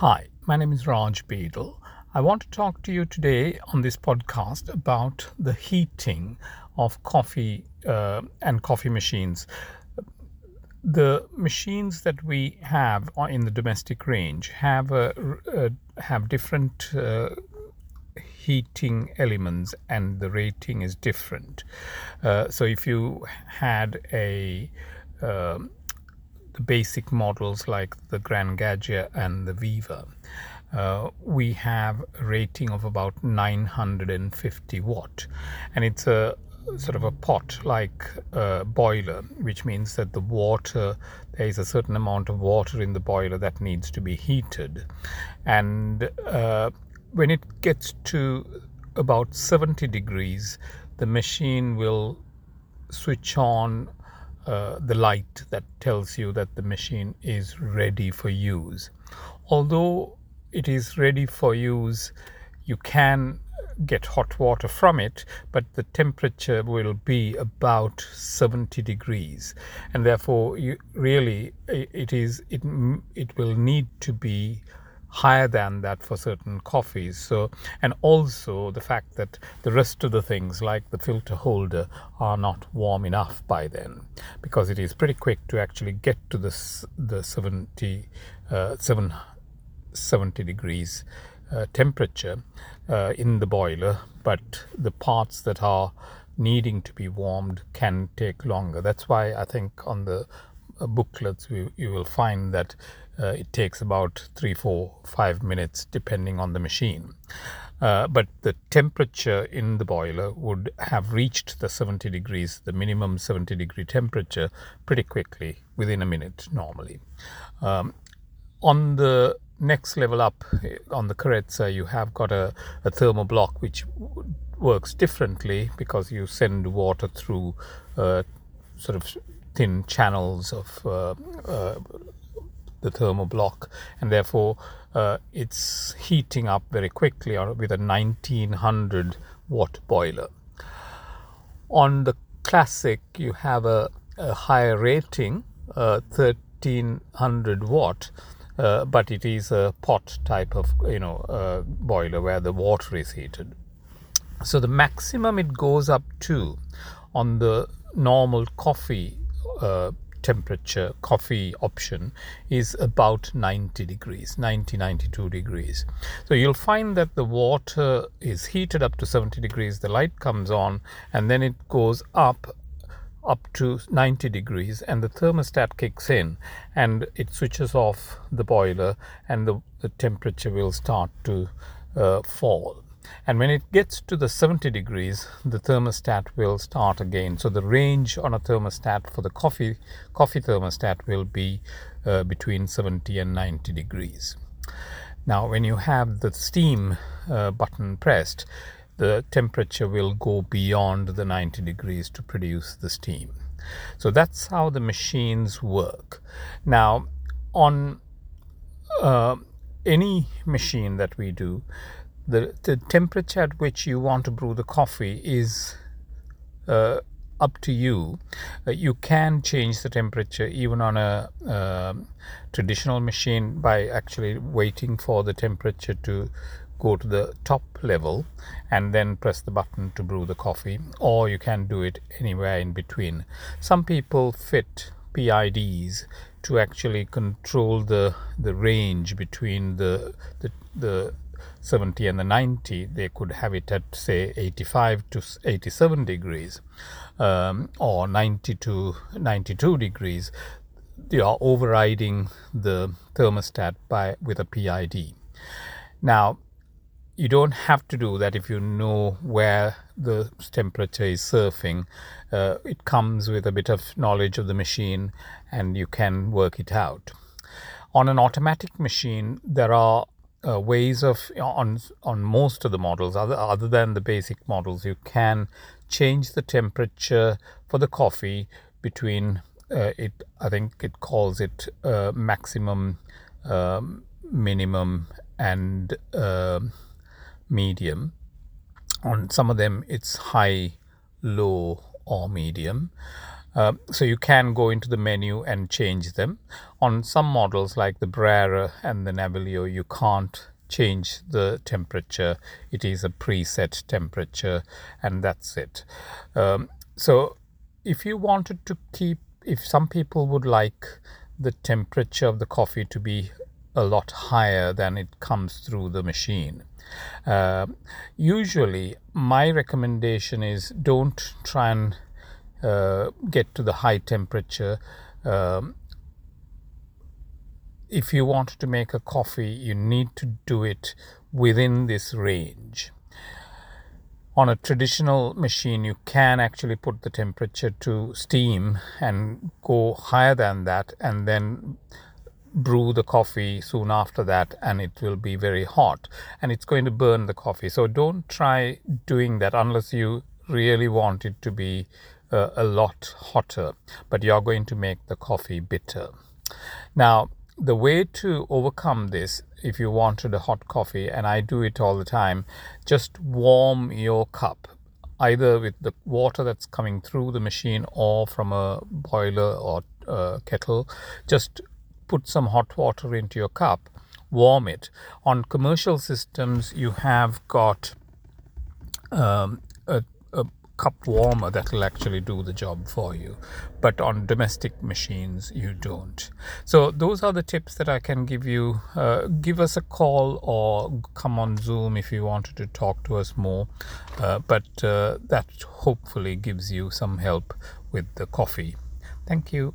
Hi, my name is Raj Beadle. I want to talk to you today on this podcast about the heating of coffee uh, and coffee machines. The machines that we have in the domestic range have a, uh, have different uh, heating elements, and the rating is different. Uh, so, if you had a um, the basic models like the Gran Gaggia and the Viva, uh, we have a rating of about 950 watt, and it's a sort of a pot like a boiler, which means that the water there is a certain amount of water in the boiler that needs to be heated, and uh, when it gets to about 70 degrees, the machine will switch on uh, the light that tells you that the machine is ready for use. Although it is ready for use, you can get hot water from it, but the temperature will be about 70 degrees, and therefore, you really it is it it will need to be higher than that for certain coffees. So, and also the fact that the rest of the things, like the filter holder, are not warm enough by then, because it is pretty quick to actually get to the the 70, uh, 7, 70 degrees uh, temperature uh, in the boiler, but the parts that are needing to be warmed can take longer. That's why I think on the booklets we, you will find that uh, it takes about three, four, five minutes depending on the machine. Uh, but the temperature in the boiler would have reached the 70 degrees, the minimum 70 degree temperature, pretty quickly within a minute normally. Um, on the next level up on the Carezza, you have got a, a thermal block which works differently because you send water through uh, sort of thin channels of uh, uh, the and therefore uh, it's heating up very quickly with a 1900 watt boiler. On the classic, you have a, a higher rating, 1300 watt. Uh, but it is a pot type of you know uh, boiler where the water is heated so the maximum it goes up to on the normal coffee uh, temperature coffee option is about 90 degrees 90 92 degrees. So you'll find that the water is heated up to 70 degrees the light comes on and then it goes up up to 90 degrees and the thermostat kicks in and it switches off the boiler and the, the temperature will start to uh, fall and when it gets to the 70 degrees the thermostat will start again. So the range on a thermostat for the coffee coffee thermostat will be uh, between 70 and 90 degrees. Now when you have the steam uh, button pressed the temperature will go beyond the 90 degrees to produce the steam. So that's how the machines work. Now on uh, any machine that we do the, the temperature at which you want to brew the coffee is uh, up to you. Uh, you can change the temperature even on a uh, traditional machine by actually waiting for the temperature to go to the top level and then press the button to brew the coffee, or you can do it anywhere in between. Some people fit PIDs to actually control the the range between the the, the 70 and the 90, they could have it at say 85 to 87 degrees um, or 90 to 92 degrees. You are overriding the thermostat by with a PID. Now, you don't have to do that if you know where the temperature is surfing. Uh, it comes with a bit of knowledge of the machine and you can work it out. On an automatic machine, there are uh, ways of on on most of the models other other than the basic models you can change the temperature for the coffee between uh, it I think it calls it uh, maximum um, minimum and um, medium. On some of them it's high low or medium Uh, so you can go into the menu and change them. On some models like the Brera and the Naviglia, you can't change the temperature. It is a preset temperature, and that's it. Um, so if you wanted to keep, if some people would like the temperature of the coffee to be a lot higher than it comes through the machine. Uh, usually, my recommendation is don't try and get to the high temperature. Um, if you want to make a coffee, you need to do it within this range. On a traditional machine, you can actually put the temperature to steam and go higher than that, and then brew the coffee soon after that and it will be very hot and it's going to burn the coffee so don't try doing that unless you really want it to be uh, a lot hotter but you're going to make the coffee bitter now the way to overcome this if you wanted a hot coffee and i do it all the time just warm your cup either with the water that's coming through the machine or from a boiler or a kettle just put some hot water into your cup, warm it. On commercial systems, you have got um, a, cup warmer that will actually do the job for you, but on domestic machines, you don't. So, those are the tips that I can give you. Uh, give us a call or come on Zoom if you wanted to talk to us more, uh, but uh, that hopefully gives you some help with the coffee. Thank you.